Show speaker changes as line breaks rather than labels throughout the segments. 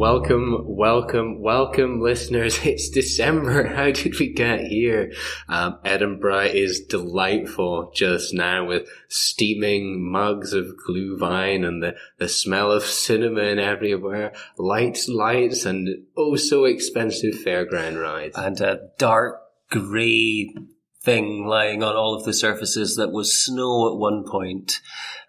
Welcome, welcome, welcome, listeners. It's December. How did we get here? Um, Edinburgh is delightful just now with steaming mugs of Glühwein and the, the smell of cinnamon everywhere, lights, lights, and oh so expensive fairground rides.
And a dark grey thing lying on all of the surfaces that was snow at one point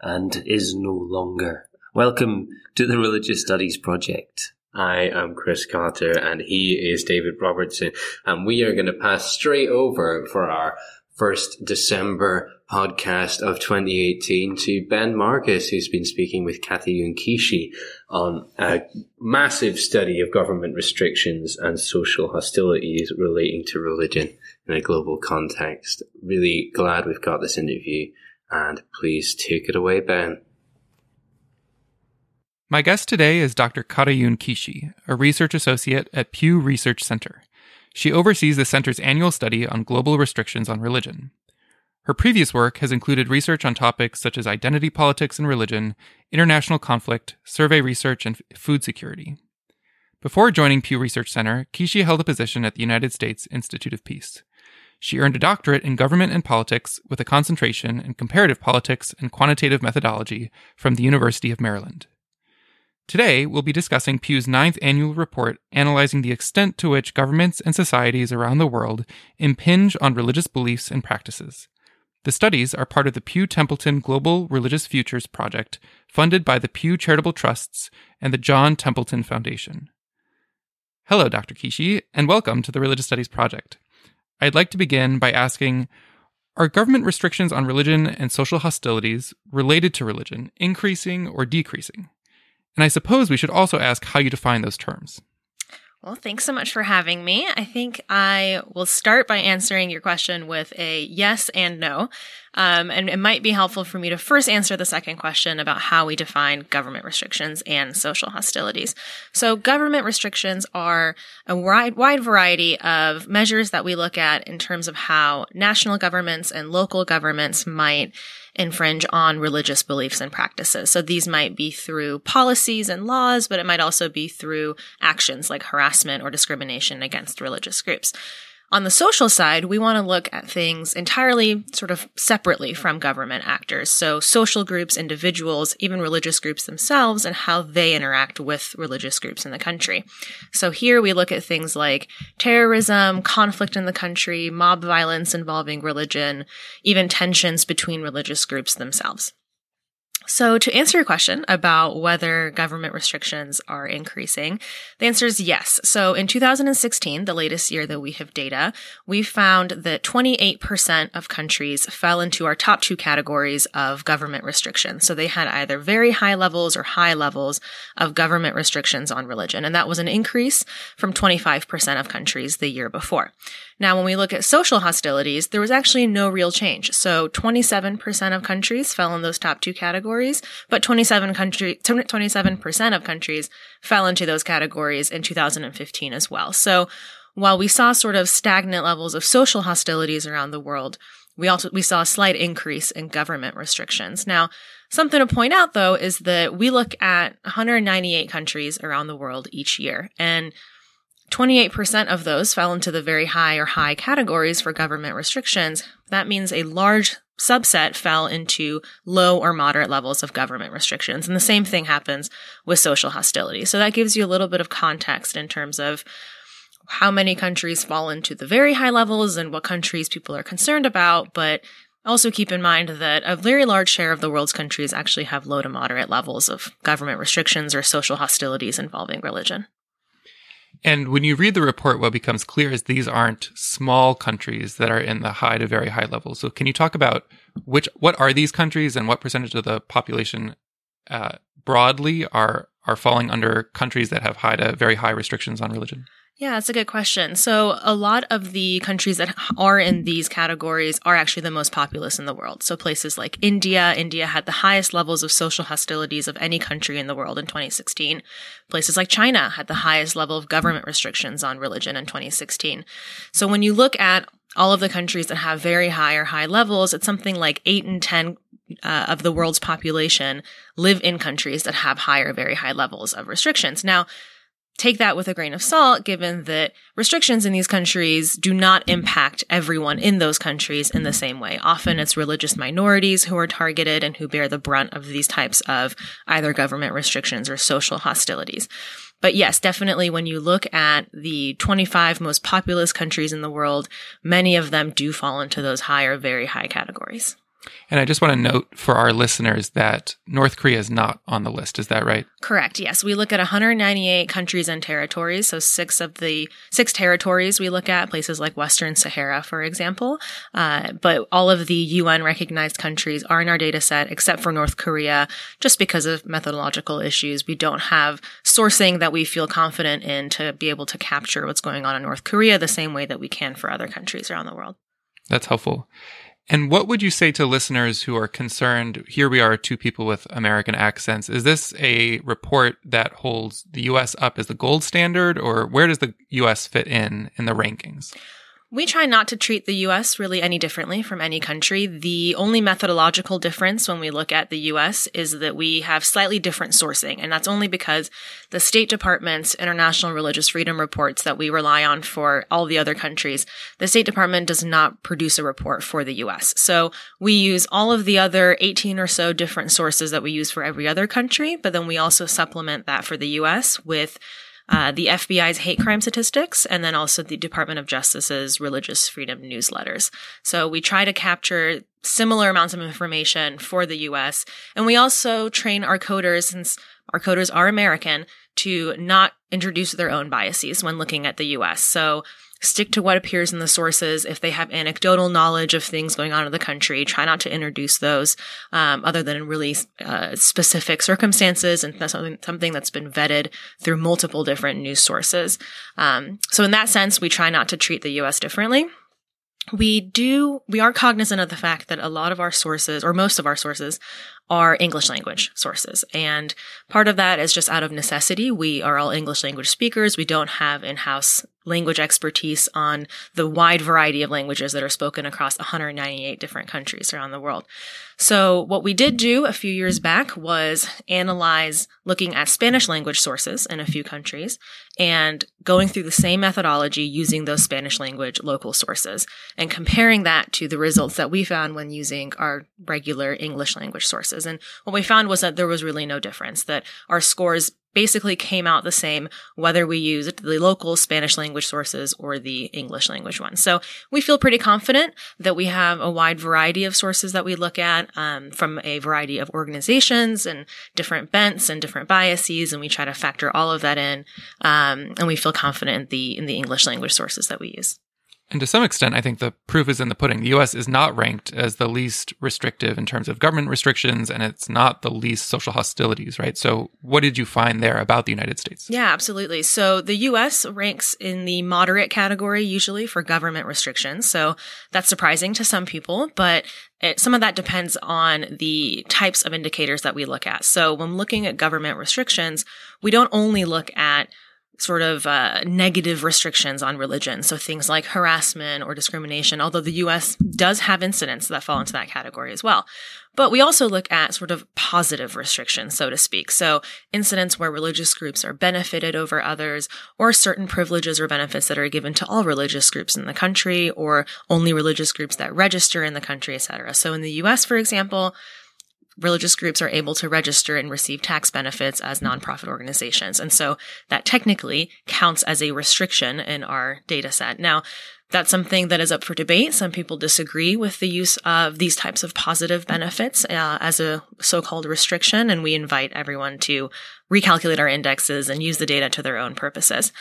and is no longer. Welcome to the Religious Studies Project.
I am Chris Carter and he is David Robertson and we are going to pass straight over for our first December podcast of 2018 to Ben Marcus, who's been speaking with Kathy Kishi on a massive study of government restrictions and social hostilities relating to religion in a global context. Really glad we've got this interview and please take it away, Ben.
My guest today is Dr. Katayoun Kishi, a research associate at Pew Research Center. She oversees the center's annual study on global restrictions on religion. Her previous work has included research on topics such as identity politics and religion, international conflict, survey research, and food security. Before joining Pew Research Center, Kishi held a position at the United States Institute of Peace. She earned a doctorate in government and politics with a concentration in comparative politics and quantitative methodology from the University of Maryland. Today, we'll be discussing Pew's ninth annual report analyzing the extent to which governments and societies around the world impinge on religious beliefs and practices. The studies are part of the Pew Templeton Global Religious Futures Project, funded by the Pew Charitable Trusts and the John Templeton Foundation. Hello, Dr. Kishi, and welcome to the Religious Studies Project. I'd like to begin by asking Are government restrictions on religion and social hostilities related to religion increasing or decreasing? And I suppose we should also ask how you define those terms.
Well, thanks so much for having me. I think I will start by answering your question with a yes and no. Um, and it might be helpful for me to first answer the second question about how we define government restrictions and social hostilities. So, government restrictions are a wide, wide variety of measures that we look at in terms of how national governments and local governments might infringe on religious beliefs and practices. So these might be through policies and laws, but it might also be through actions like harassment or discrimination against religious groups. On the social side, we want to look at things entirely sort of separately from government actors. So social groups, individuals, even religious groups themselves and how they interact with religious groups in the country. So here we look at things like terrorism, conflict in the country, mob violence involving religion, even tensions between religious groups themselves. So, to answer your question about whether government restrictions are increasing, the answer is yes. So, in 2016, the latest year that we have data, we found that 28% of countries fell into our top two categories of government restrictions. So, they had either very high levels or high levels of government restrictions on religion. And that was an increase from 25% of countries the year before. Now, when we look at social hostilities, there was actually no real change. So 27% of countries fell in those top two categories, but 27 country, 27% of countries fell into those categories in 2015 as well. So while we saw sort of stagnant levels of social hostilities around the world, we also, we saw a slight increase in government restrictions. Now, something to point out though is that we look at 198 countries around the world each year and 28% of those fell into the very high or high categories for government restrictions. That means a large subset fell into low or moderate levels of government restrictions. And the same thing happens with social hostility. So that gives you a little bit of context in terms of how many countries fall into the very high levels and what countries people are concerned about. But also keep in mind that a very large share of the world's countries actually have low to moderate levels of government restrictions or social hostilities involving religion.
And when you read the report, what becomes clear is these aren't small countries that are in the high to very high levels. So, can you talk about which what are these countries and what percentage of the population uh, broadly are are falling under countries that have high to very high restrictions on religion?
Yeah, that's a good question. So, a lot of the countries that are in these categories are actually the most populous in the world. So, places like India, India had the highest levels of social hostilities of any country in the world in 2016. Places like China had the highest level of government restrictions on religion in 2016. So, when you look at all of the countries that have very high or high levels, it's something like 8 and 10 uh, of the world's population live in countries that have higher, very high levels of restrictions. Now, take that with a grain of salt, given that restrictions in these countries do not impact everyone in those countries in the same way. Often it's religious minorities who are targeted and who bear the brunt of these types of either government restrictions or social hostilities. But yes, definitely when you look at the 25 most populous countries in the world, many of them do fall into those higher, very high categories.
And I just want to note for our listeners that North Korea is not on the list. Is that right?
Correct. Yes. We look at 198 countries and territories. So six of the six territories we look at, places like Western Sahara, for example. Uh, but all of the UN recognized countries are in our data set except for North Korea, just because of methodological issues. We don't have sourcing that we feel confident in to be able to capture what's going on in North Korea the same way that we can for other countries around the world.
That's helpful. And what would you say to listeners who are concerned? Here we are, two people with American accents. Is this a report that holds the US up as the gold standard, or where does the US fit in in the rankings?
We try not to treat the US really any differently from any country. The only methodological difference when we look at the US is that we have slightly different sourcing. And that's only because the State Department's International Religious Freedom reports that we rely on for all the other countries, the State Department does not produce a report for the US. So we use all of the other 18 or so different sources that we use for every other country, but then we also supplement that for the US with uh, the FBI's hate crime statistics, and then also the Department of Justice's religious freedom newsletters. So we try to capture similar amounts of information for the US. And we also train our coders, since our coders are American, to not introduce their own biases when looking at the US. So stick to what appears in the sources. If they have anecdotal knowledge of things going on in the country, try not to introduce those um, other than in really uh, specific circumstances and that's something, something that's been vetted through multiple different news sources. Um, so in that sense, we try not to treat the U.S. differently we do we are cognizant of the fact that a lot of our sources or most of our sources are english language sources and part of that is just out of necessity we are all english language speakers we don't have in-house language expertise on the wide variety of languages that are spoken across 198 different countries around the world so what we did do a few years back was analyze looking at Spanish language sources in a few countries and going through the same methodology using those Spanish language local sources and comparing that to the results that we found when using our regular English language sources. And what we found was that there was really no difference, that our scores basically came out the same whether we used the local Spanish language sources or the English language ones. So we feel pretty confident that we have a wide variety of sources that we look at um, from a variety of organizations and different bents and different biases, and we try to factor all of that in. Um, and we feel confident in the in the English language sources that we use.
And to some extent, I think the proof is in the pudding. The US is not ranked as the least restrictive in terms of government restrictions, and it's not the least social hostilities, right? So, what did you find there about the United States?
Yeah, absolutely. So, the US ranks in the moderate category usually for government restrictions. So, that's surprising to some people, but it, some of that depends on the types of indicators that we look at. So, when looking at government restrictions, we don't only look at sort of uh, negative restrictions on religion. So things like harassment or discrimination, although the US does have incidents that fall into that category as well. But we also look at sort of positive restrictions, so to speak. So incidents where religious groups are benefited over others, or certain privileges or benefits that are given to all religious groups in the country, or only religious groups that register in the country, etc. So in the US, for example, religious groups are able to register and receive tax benefits as nonprofit organizations. And so that technically counts as a restriction in our data set. Now, that's something that is up for debate. Some people disagree with the use of these types of positive benefits uh, as a so-called restriction, and we invite everyone to recalculate our indexes and use the data to their own purposes.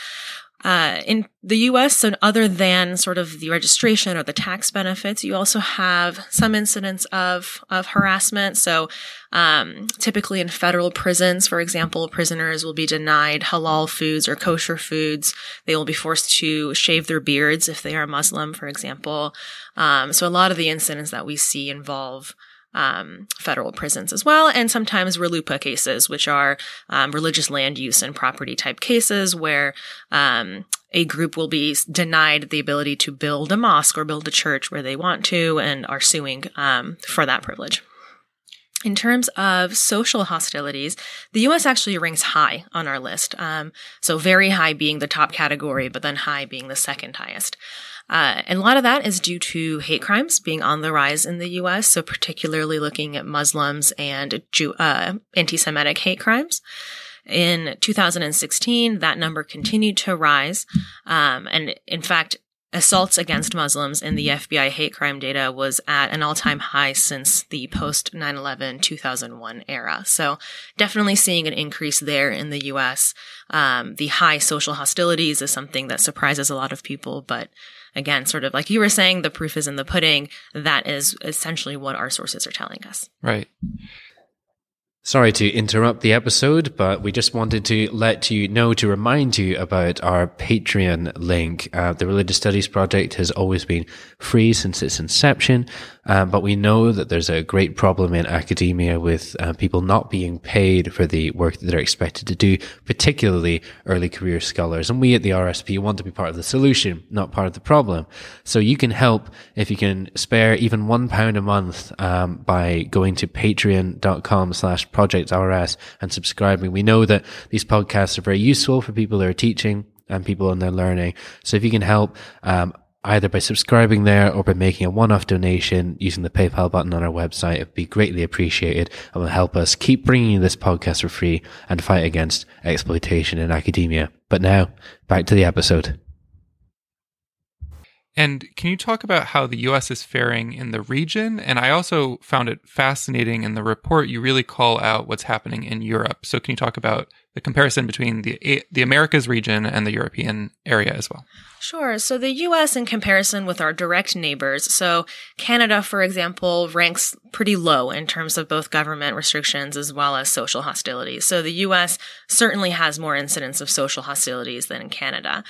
Uh, in the US, so other than sort of the registration or the tax benefits, you also have some incidents of, of harassment. So, um, typically in federal prisons, for example, prisoners will be denied halal foods or kosher foods. They will be forced to shave their beards if they are Muslim, for example. Um, so a lot of the incidents that we see involve um, federal prisons as well, and sometimes RLUIPA cases, which are um, religious land use and property type cases where um, a group will be denied the ability to build a mosque or build a church where they want to and are suing um, for that privilege. In terms of social hostilities, the US actually ranks high on our list. Um, so very high being the top category, but then high being the second highest. Uh, and a lot of that is due to hate crimes being on the rise in the US. So particularly looking at Muslims and Jew, uh, anti-Semitic hate crimes. In 2016, that number continued to rise. Um, and in fact, assaults against Muslims in the FBI hate crime data was at an all time high since the post 9 11 2001 era. So definitely seeing an increase there in the US. Um, the high social hostilities is something that surprises a lot of people, but again, sort of like you were saying, the proof is in the pudding. That is essentially what our sources are telling us.
Right.
Sorry to interrupt the episode, but we just wanted to let you know to remind you about our Patreon link. Uh, the Religious Studies Project has always been free since its inception, uh, but we know that there's a great problem in academia with uh, people not being paid for the work that they're expected to do, particularly early career scholars. And we at the RSP want to be part of the solution, not part of the problem. So you can help if you can spare even one pound a month um, by going to patreon.com slash Project RS and subscribing. We know that these podcasts are very useful for people who are teaching and people in their learning. So if you can help, um, either by subscribing there or by making a one-off donation using the PayPal button on our website, it'd be greatly appreciated and will help us keep bringing you this podcast for free and fight against exploitation in academia. But now, back to the episode.
And can you talk about how the US is faring in the region? And I also found it fascinating in the report, you really call out what's happening in Europe. So can you talk about the comparison between the the Americas region and the European area as well?
Sure. So the US in comparison with our direct neighbors, so Canada for example ranks pretty low in terms of both government restrictions as well as social hostilities. So the US certainly has more incidents of social hostilities than in Canada.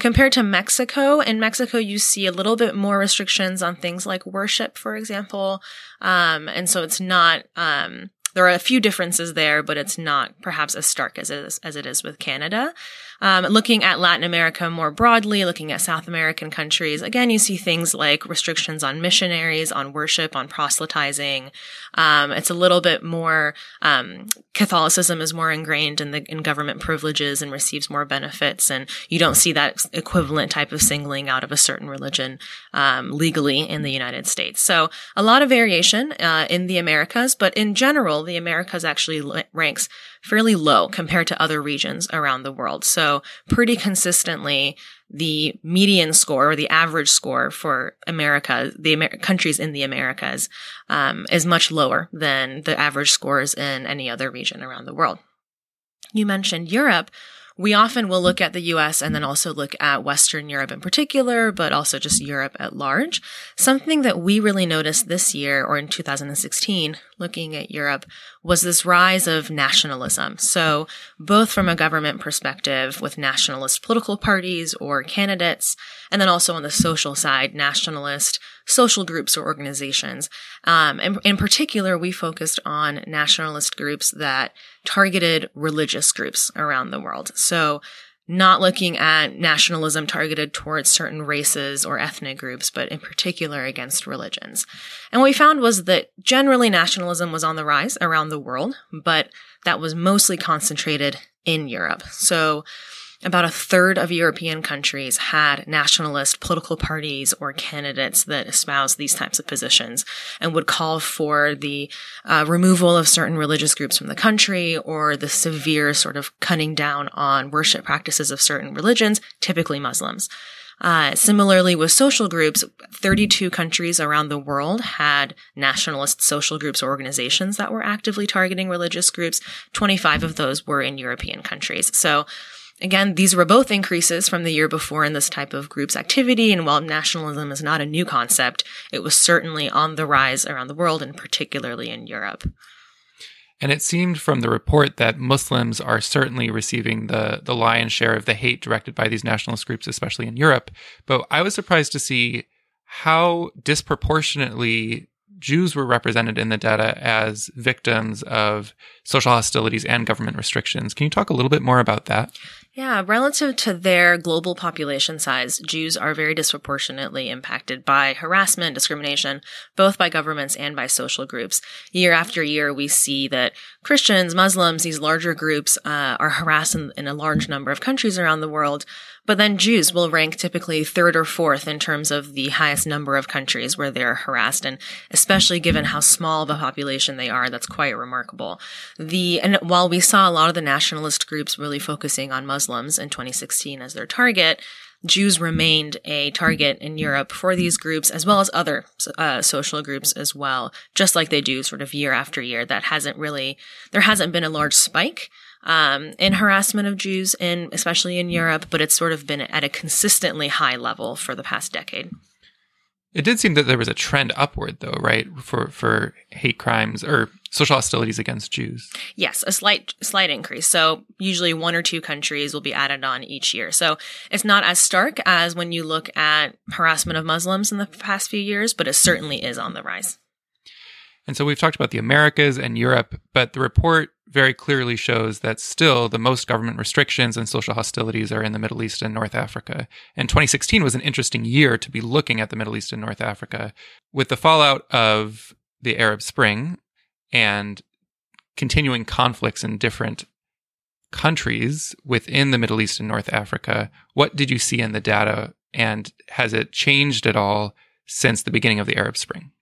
Compared to Mexico, in Mexico you see a little bit more restrictions on things like worship, for example. Um, and so it's not um, there are a few differences there, but it's not perhaps as stark as it is, as it is with Canada. Um, looking at Latin America more broadly, looking at South American countries, again, you see things like restrictions on missionaries, on worship, on proselytizing. Um, it's a little bit more, um, Catholicism is more ingrained in the, in government privileges and receives more benefits. And you don't see that equivalent type of singling out of a certain religion, um, legally in the United States. So a lot of variation, uh, in the Americas, but in general, the Americas actually ranks fairly low compared to other regions around the world. So pretty consistently, the median score or the average score for America, the Amer- countries in the Americas, um, is much lower than the average scores in any other region around the world. You mentioned Europe we often will look at the US and then also look at Western Europe in particular, but also just Europe at large. Something that we really noticed this year or in 2016, looking at Europe, was this rise of nationalism. So both from a government perspective with nationalist political parties or candidates, and then also on the social side, nationalist social groups or organizations. Um, and in particular, we focused on nationalist groups that targeted religious groups around the world. So not looking at nationalism targeted towards certain races or ethnic groups, but in particular against religions. And what we found was that generally nationalism was on the rise around the world, but that was mostly concentrated in Europe. So about a third of European countries had nationalist political parties or candidates that espoused these types of positions and would call for the uh, removal of certain religious groups from the country or the severe sort of cutting down on worship practices of certain religions, typically Muslims. Uh, similarly, with social groups, 32 countries around the world had nationalist social groups or organizations that were actively targeting religious groups. 25 of those were in European countries. So Again, these were both increases from the year before in this type of group's activity, and while nationalism is not a new concept, it was certainly on the rise around the world and particularly in Europe.
And it seemed from the report that Muslims are certainly receiving the, the lion's share of the hate directed by these nationalist groups, especially in Europe. But I was surprised to see how disproportionately Jews were represented in the data as victims of social hostilities and government restrictions. Can you talk a little bit more about that?
Yeah, relative to their global population size, Jews are very disproportionately impacted by harassment, discrimination, both by governments and by social groups. Year after year, we see that Christians, Muslims, these larger groups uh, are harassed in, in a large number of countries around the world. But then Jews will rank typically third or fourth in terms of the highest number of countries where they're harassed. And especially given how small of a population they are, that's quite remarkable. The, and while we saw a lot of the nationalist groups really focusing on Muslims in 2016 as their target, Jews remained a target in Europe for these groups as well as other uh, social groups as well, just like they do sort of year after year. That hasn't really, there hasn't been a large spike um, in harassment of Jews, in especially in Europe, but it's sort of been at a consistently high level for the past decade.
It did seem that there was a trend upward, though, right, for for hate crimes or social hostilities against Jews.
Yes, a slight slight increase. So usually one or two countries will be added on each year. So it's not as stark as when you look at harassment of Muslims in the past few years, but it certainly is on the rise.
And so we've talked about the Americas and Europe, but the report very clearly shows that still the most government restrictions and social hostilities are in the Middle East and North Africa. And 2016 was an interesting year to be looking at the Middle East and North Africa with the fallout of the Arab Spring and continuing conflicts in different countries within the Middle East and North Africa. What did you see in the data and has it changed at all since the beginning of the Arab Spring?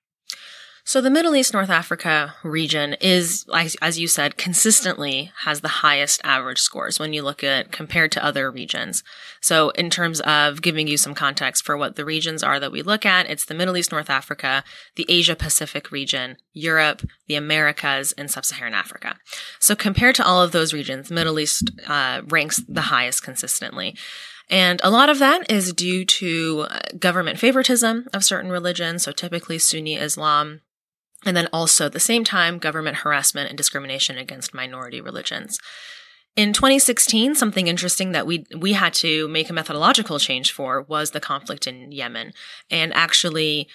So the Middle East North Africa region is, as you said, consistently has the highest average scores when you look at compared to other regions. So in terms of giving you some context for what the regions are that we look at, it's the Middle East North Africa, the Asia Pacific region, Europe, the Americas, and Sub-Saharan Africa. So compared to all of those regions, Middle East uh, ranks the highest consistently. And a lot of that is due to uh, government favoritism of certain religions. So typically Sunni Islam, and then also at the same time, government harassment and discrimination against minority religions. In 2016, something interesting that we we had to make a methodological change for was the conflict in Yemen and actually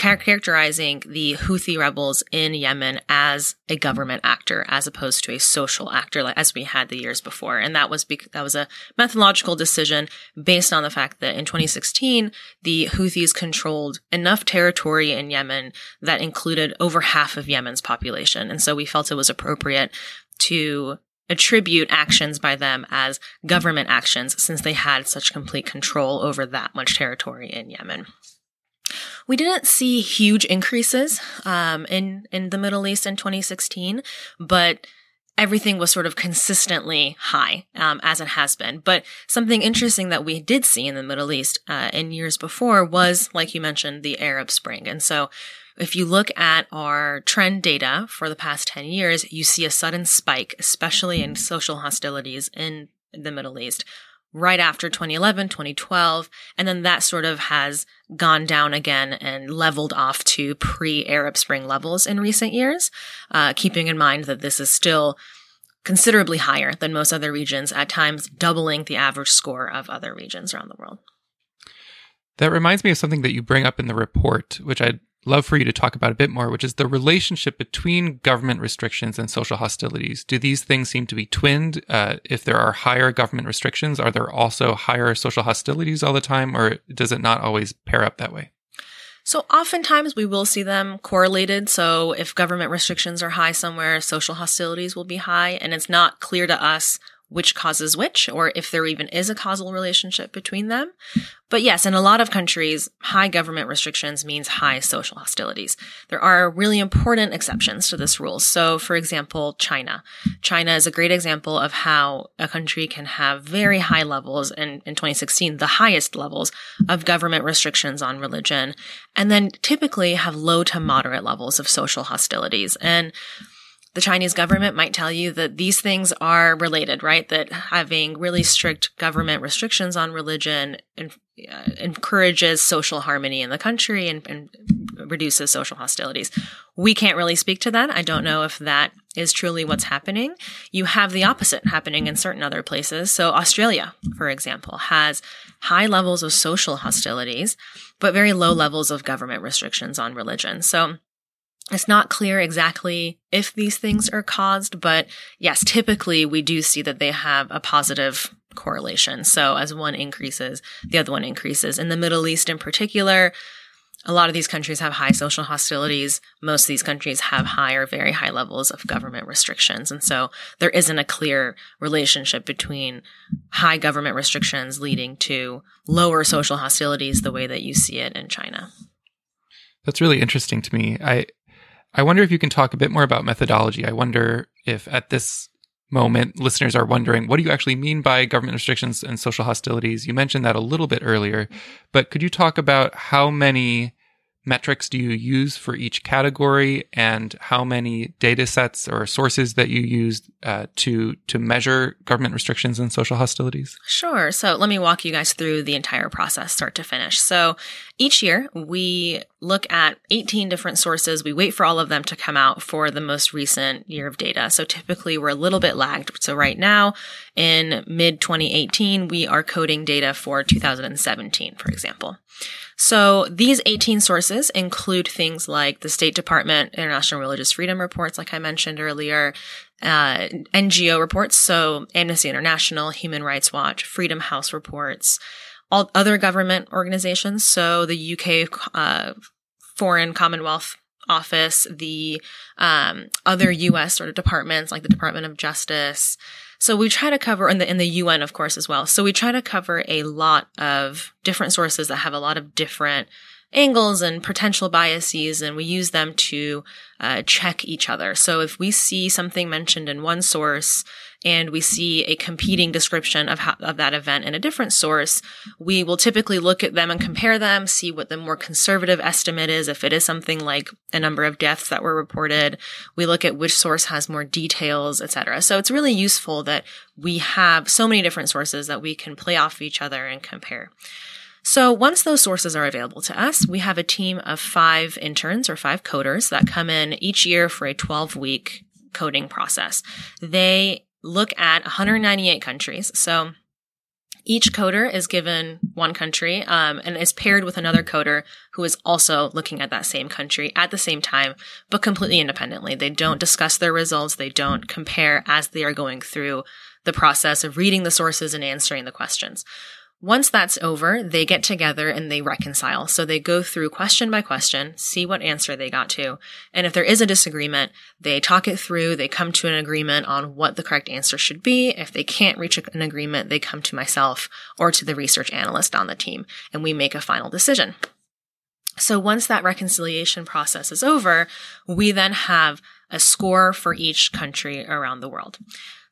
characterizing the Houthi rebels in Yemen as a government actor as opposed to a social actor as we had the years before and that was bec- that was a methodological decision based on the fact that in 2016 the Houthis controlled enough territory in Yemen that included over half of Yemen's population and so we felt it was appropriate to attribute actions by them as government actions since they had such complete control over that much territory in Yemen. We didn't see huge increases um, in in the Middle East in 2016, but everything was sort of consistently high um, as it has been. But something interesting that we did see in the Middle East uh, in years before was, like you mentioned, the Arab Spring. And so if you look at our trend data for the past 10 years, you see a sudden spike, especially in social hostilities in the Middle East right after 2011, 2012. And then that sort of has gone down again and leveled off to pre Arab Spring levels in recent years, uh, keeping in mind that this is still considerably higher than most other regions, at times doubling the average score of other regions around the world.
That reminds me of something that you bring up in the report, which I'd love for you to talk about a bit more, which is the relationship between government restrictions and social hostilities. Do these things seem to be twinned? Uh, if there are higher government restrictions, are there also higher social hostilities all the time, or does it not always pair up that way?
So oftentimes we will see them correlated. So if government restrictions are high somewhere, social hostilities will be high, and it's not clear to us which causes which, or if there even is a causal relationship between them. But yes, in a lot of countries, high government restrictions means high social hostilities. There are really important exceptions to this rule. So, for example, China. China is a great example of how a country can have very high levels, and in 2016, the highest levels of government restrictions on religion, and then typically have low to moderate levels of social hostilities. And the Chinese government might tell you that these things are related, right? That having really strict government restrictions on religion and, uh, encourages social harmony in the country and, and reduces social hostilities. We can't really speak to that. I don't know if that is truly what's happening. You have the opposite happening in certain other places. So Australia, for example, has high levels of social hostilities, but very low levels of government restrictions on religion. So it's not clear exactly if these things are caused, but yes, typically we do see that they have a positive correlation. So as one increases, the other one increases. In the Middle East in particular, a lot of these countries have high social hostilities. Most of these countries have high or very high levels of government restrictions. And so there isn't a clear relationship between high government restrictions leading to lower social hostilities the way that you see it in China.
That's really interesting to me. I I wonder if you can talk a bit more about methodology. I wonder if at this moment listeners are wondering what do you actually mean by government restrictions and social hostilities? You mentioned that a little bit earlier, but could you talk about how many metrics do you use for each category and how many data sets or sources that you use uh, to to measure government restrictions and social hostilities
sure so let me walk you guys through the entire process start to finish so each year we look at 18 different sources. We wait for all of them to come out for the most recent year of data. So typically we're a little bit lagged. So right now in mid 2018 we are coding data for 2017 for example. So these 18 sources include things like the State Department International Religious Freedom reports, like I mentioned earlier, uh, NGO reports, so Amnesty International, Human Rights Watch, Freedom House reports, all other government organizations, so the UK uh, Foreign Commonwealth Office, the um, other U.S. sort of departments like the Department of Justice, so we try to cover in the in the UN, of course, as well. So we try to cover a lot of different sources that have a lot of different angles and potential biases, and we use them to uh, check each other. So if we see something mentioned in one source and we see a competing description of how, of that event in a different source, we will typically look at them and compare them, see what the more conservative estimate is. If it is something like a number of deaths that were reported, we look at which source has more details, etc. So it's really useful that we have so many different sources that we can play off each other and compare. So once those sources are available to us, we have a team of five interns or five coders that come in each year for a 12 week coding process. They look at 198 countries. So each coder is given one country um, and is paired with another coder who is also looking at that same country at the same time, but completely independently. They don't discuss their results. They don't compare as they are going through the process of reading the sources and answering the questions. Once that's over, they get together and they reconcile. So they go through question by question, see what answer they got to. And if there is a disagreement, they talk it through. They come to an agreement on what the correct answer should be. If they can't reach an agreement, they come to myself or to the research analyst on the team and we make a final decision. So once that reconciliation process is over, we then have a score for each country around the world.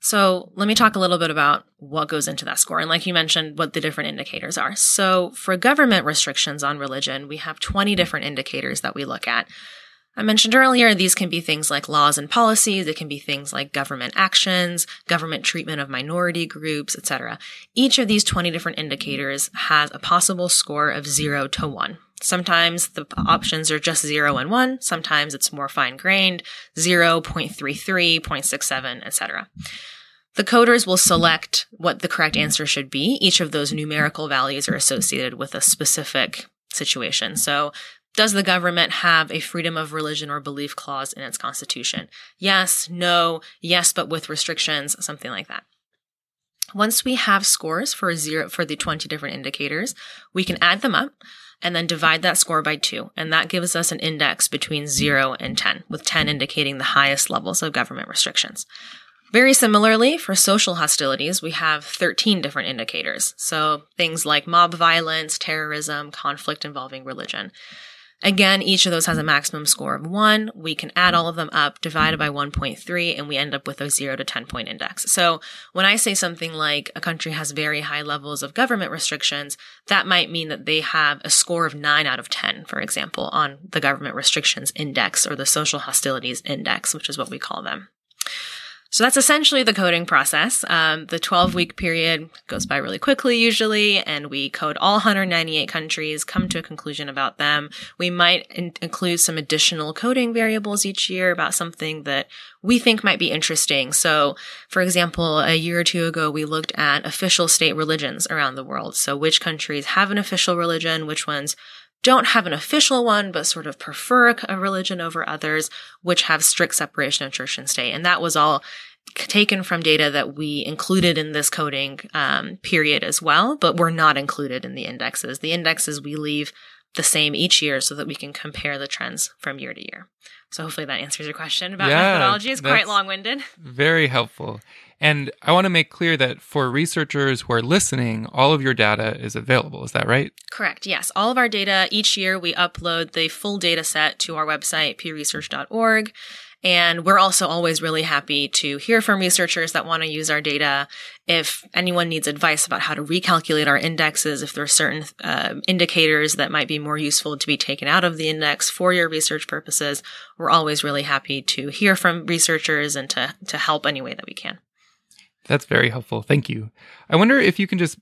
So let me talk a little bit about what goes into that score. And like you mentioned, what the different indicators are. So for government restrictions on religion, we have 20 different indicators that we look at. I mentioned earlier, these can be things like laws and policies. It can be things like government actions, government treatment of minority groups, etc. Each of these 20 different indicators has a possible score of zero to one. Sometimes the options are just zero and one. Sometimes it's more fine grained, 0, 0.33, 0.67, etc. The coders will select what the correct answer should be. Each of those numerical values are associated with a specific situation. So does the government have a freedom of religion or belief clause in its constitution? Yes, no, yes, but with restrictions, something like that. Once we have scores for zero, for the 20 different indicators, we can add them up and then divide that score by two. And that gives us an index between zero and 10, with 10 indicating the highest levels of government restrictions. Very similarly, for social hostilities, we have 13 different indicators. So things like mob violence, terrorism, conflict involving religion. Again, each of those has a maximum score of one. We can add all of them up, divided by 1.3, and we end up with a zero to 10 point index. So when I say something like a country has very high levels of government restrictions, that might mean that they have a score of nine out of 10, for example, on the government restrictions index or the social hostilities index, which is what we call them. So that's essentially the coding process. Um, the 12 week period goes by really quickly usually, and we code all 198 countries, come to a conclusion about them. We might in- include some additional coding variables each year about something that we think might be interesting. So, for example, a year or two ago, we looked at official state religions around the world. So which countries have an official religion, which ones don't have an official one, but sort of prefer a religion over others, which have strict separation of church and state. And that was all taken from data that we included in this coding um, period as well, but were not included in the indexes. The indexes we leave the same each year so that we can compare the trends from year to year. So hopefully that answers your question about
Yeah,
methodology. It's quite long winded.
Very helpful. And I want to make clear that for researchers who are listening, all of your data is available. Is that right?
Correct. Yes. All of our data, each year we upload the full data set to our website, pewresearch.org. And we're also always really happy to hear from researchers that want to use our data. If anyone needs advice about how to recalculate our indexes, if there are certain uh, indicators that might be more useful to be taken out of the index for your research purposes, we're always really happy to hear from researchers and to, to help any way that we can.
That's very helpful. Thank you. I wonder if you can just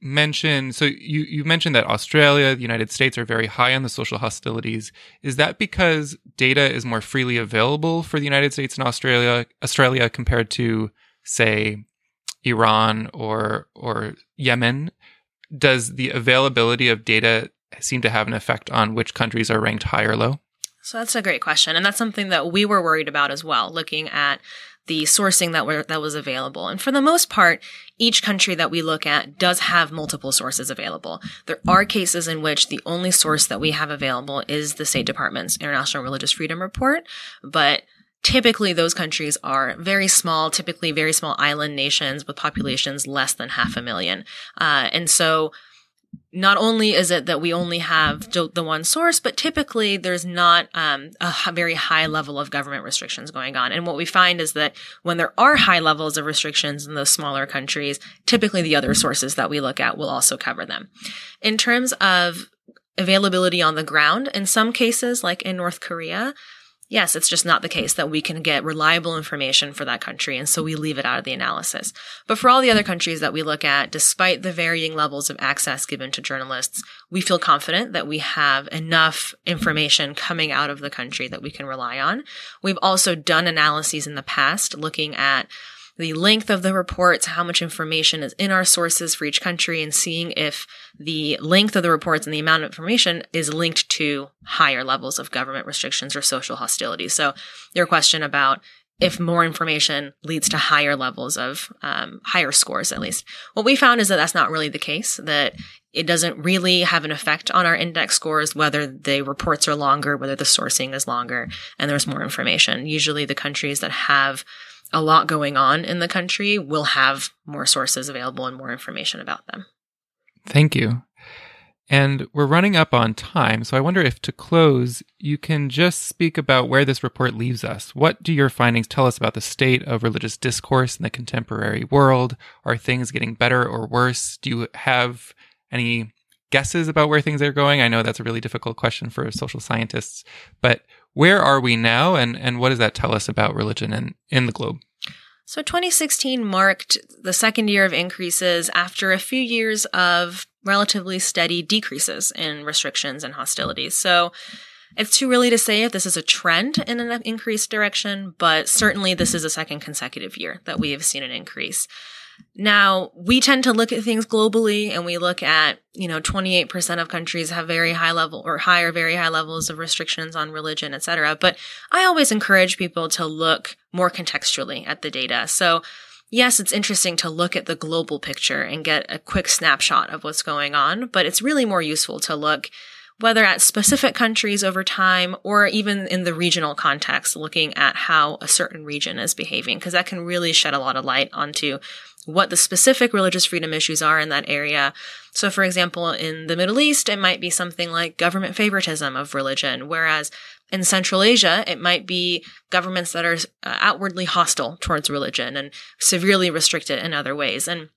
mention so you you mentioned that Australia, the United States are very high on the social hostilities. Is that because data is more freely available for the United States and Australia Australia compared to say Iran or or Yemen? Does the availability of data seem to have an effect on which countries are ranked high or low?
So that's a great question. And that's something that we were worried about as well, looking at the sourcing that were that was available. And for the most part, each country that we look at does have multiple sources available. There are cases in which the only source that we have available is the State Department's International Religious Freedom Report, but typically those countries are very small, typically very small island nations with populations less than half a million. Uh, and so not only is it that we only have the one source, but typically there's not um, a very high level of government restrictions going on. And what we find is that when there are high levels of restrictions in those smaller countries, typically the other sources that we look at will also cover them. In terms of availability on the ground, in some cases, like in North Korea, Yes, it's just not the case that we can get reliable information for that country, and so we leave it out of the analysis. But for all the other countries that we look at, despite the varying levels of access given to journalists, we feel confident that we have enough information coming out of the country that we can rely on. We've also done analyses in the past looking at the length of the reports, how much information is in our sources for each country, and seeing if the length of the reports and the amount of information is linked to higher levels of government restrictions or social hostility. So, your question about if more information leads to higher levels of um, higher scores, at least. What we found is that that's not really the case, that it doesn't really have an effect on our index scores, whether the reports are longer, whether the sourcing is longer, and there's more information. Usually, the countries that have a lot going on in the country we'll have more sources available and more information about them.
Thank you. And we're running up on time, so I wonder if to close, you can just speak about where this report leaves us. What do your findings tell us about the state of religious discourse in the contemporary world? Are things getting better or worse? Do you have any guesses about where things are going? I know that's a really difficult question for social scientists, but where are we now and, and what does that tell us about religion in, in the globe?
So 2016 marked the second year of increases after a few years of relatively steady decreases in restrictions and hostilities. So it's too early to say if this is a trend in an increased direction, but certainly this is a second consecutive year that we have seen an increase. Now, we tend to look at things globally and we look at, you know, 28% of countries have very high level or higher, very high levels of restrictions on religion, et cetera. But I always encourage people to look more contextually at the data. So yes, it's interesting to look at the global picture and get a quick snapshot of what's going on, but it's really more useful to look whether at specific countries over time or even in the regional context, looking at how a certain region is behaving, because that can really shed a lot of light onto what the specific religious freedom issues are in that area. So, for example, in the Middle East, it might be something like government favoritism of religion, whereas in Central Asia, it might be governments that are uh, outwardly hostile towards religion and severely restrict it in other ways. And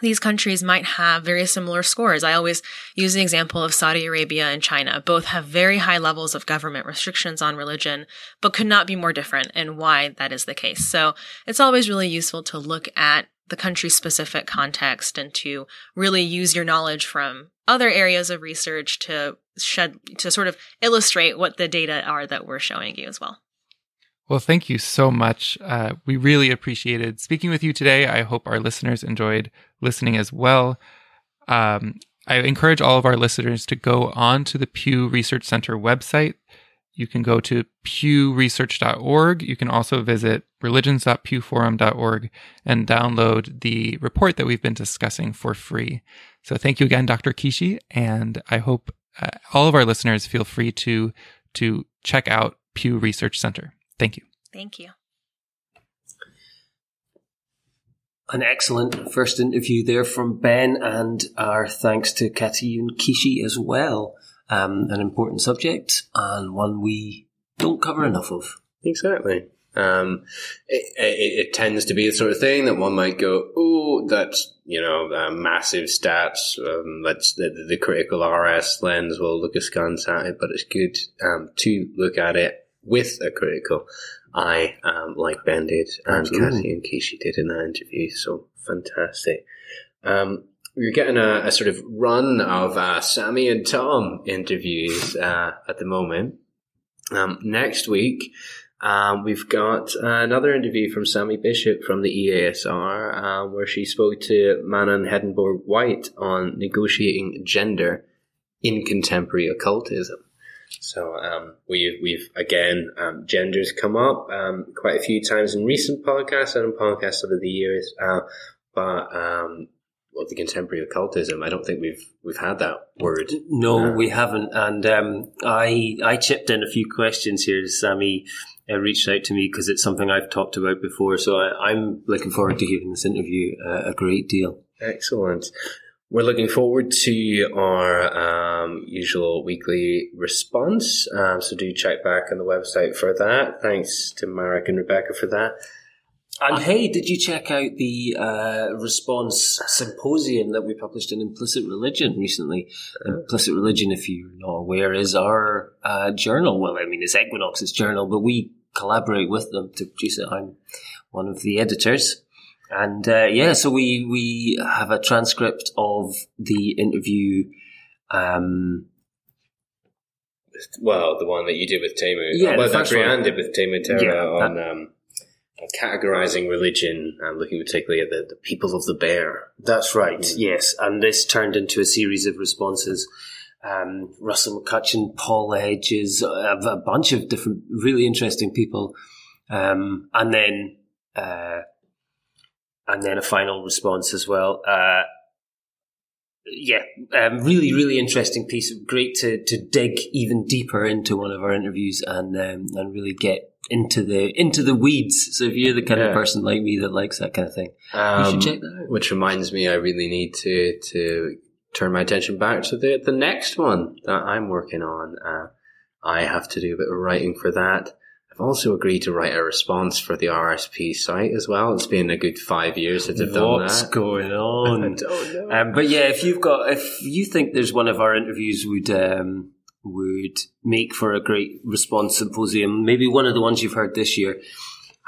these countries might have very similar scores. I always use the example of Saudi Arabia and China. Both have very high levels of government restrictions on religion, but could not be more different and why that is the case. So it's always really useful to look at the country specific context and to really use your knowledge from other areas of research to shed, to sort of illustrate what the data are that we're showing you as well.
Well, thank you so much. Uh, we really appreciated speaking with you today. I hope our listeners enjoyed listening as well. Um, I encourage all of our listeners to go on to the Pew Research Center website. you can go to pewresearch.org. You can also visit religions.pewforum.org and download the report that we've been discussing for free. So thank you again, Dr. Kishi, and I hope uh, all of our listeners feel free to to check out Pew Research Center. Thank you.
Thank you.
An excellent first interview there from Ben, and our thanks to Katayoun Kishi as well. Um, an important subject and one we don't cover enough of.
Exactly. Um, it, it, it, tends to be the sort of thing that one might go, "Oh, that's you know uh, massive stats." Um, that's the, the, critical RS lens will look askance at it, but it's good um, to look at it with a critical eye, um, like Ben did and Kathy and Kishi did in that interview. So fantastic. Um, we're getting a, a, sort of run of uh, Sammy and Tom interviews uh, at the moment. Um, next week, um, we've got another interview from Sammy Bishop from the EASR, uh, where she spoke to Manon Hedenborg White on negotiating gender in contemporary occultism. So um, we've we've again um, genders come up um, quite a few times in recent podcasts and in podcasts over the years, uh, but um, well, the contemporary occultism, I don't think we've we've had that word.
No, uh, we haven't. And um, I I chipped in a few questions here. Sammy uh, reached out to me because it's something I've talked about before. So I, am looking forward to hearing this interview uh, a great deal.
Excellent. We're looking forward to our um, usual weekly response. Um, so do check back on the website for that. Thanks to Marek and Rebecca for that.
And hey, did you check out the uh, response symposium that we published in Implicit Religion recently? Implicit Religion, if you're not aware, is our uh, journal. Well, I mean, it's Equinox's journal, but we collaborate with them to produce it. I'm one of the editors. And uh, yeah, so we we have a transcript of the interview. Um,
well, the one that you did with Teemu.
Yeah,
well,
that
Brianne did with Teemu Taira yeah, on um, categorizing religion and looking particularly at the, the people of the bear.
That's right, mm. yes. And this turned into a series of responses. Um, Russell McCutcheon, Paul Hedges, a, a, bunch of different really interesting people. Um, and then uh, and then a final response as well. Uh, yeah, um, really, really interesting piece. Great to, to dig even deeper into one of our interviews and um, and really get into the into the weeds. So if you're the kind yeah. of person like me that likes that kind of thing, um, you should check that out.
Which reminds me, I really need to to turn my attention back to the the next one that I'm working on. Uh, I have to do a bit of writing for that. I've also agreed to write a response for the RSP site as well. It's been a good five years since I've done
What's
that.
What's going on?
I don't know.
Um, but yeah, if you've got, if you think there's one of our interviews would um, would make for a great response symposium, maybe one of the ones you've heard this year,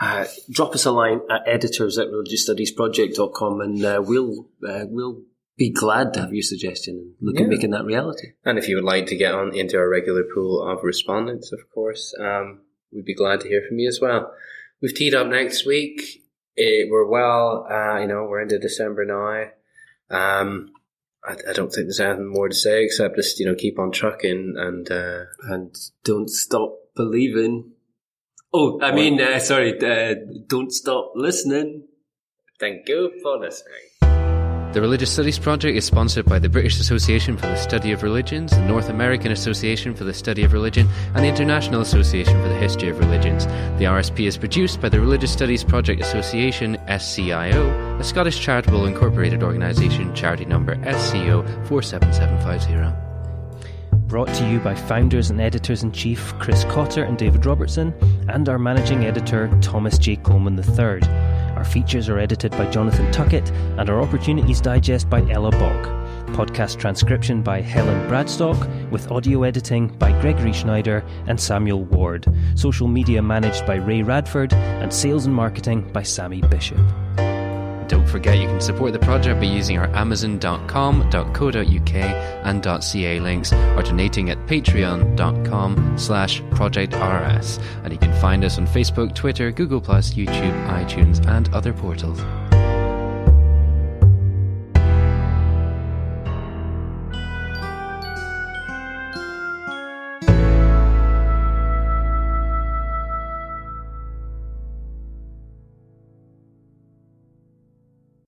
uh, drop us a line at editors at religiousstudiesproject.com and uh, we'll uh, we'll be glad to have your suggestion and look yeah. at making that reality.
And if you would like to get on into our regular pool of respondents, of course, um, we'd be glad to hear from you as well. We've teed up next week. It, we're well, uh, you know, we're into December now. Um, I, I, don't think there's anything more to say except just you know keep on trucking and uh,
and don't stop believing. Oh, I mean, uh, sorry, uh, don't stop listening.
Thank you for listening.
The Religious Studies Project is sponsored by the British Association for the Study of Religions, the North American Association for the Study of Religion, and the International Association for the History of Religions. The RSP is produced by the Religious Studies Project Association, SCIO, a Scottish charitable incorporated organisation, charity number SCO 47750.
Brought to you by founders and editors in chief Chris Cotter and David Robertson, and our managing editor Thomas J. Coleman III. Our features are edited by Jonathan Tuckett, and our Opportunities Digest by Ella Bock. Podcast transcription by Helen Bradstock, with audio editing by Gregory Schneider and Samuel Ward. Social media managed by Ray Radford, and sales and marketing by Sammy Bishop.
Don't forget you can support the project by using our amazon.com.co.uk and .ca links or donating at patreon.com slash projectrs. And you can find us on Facebook, Twitter, Google+, YouTube, iTunes and other portals.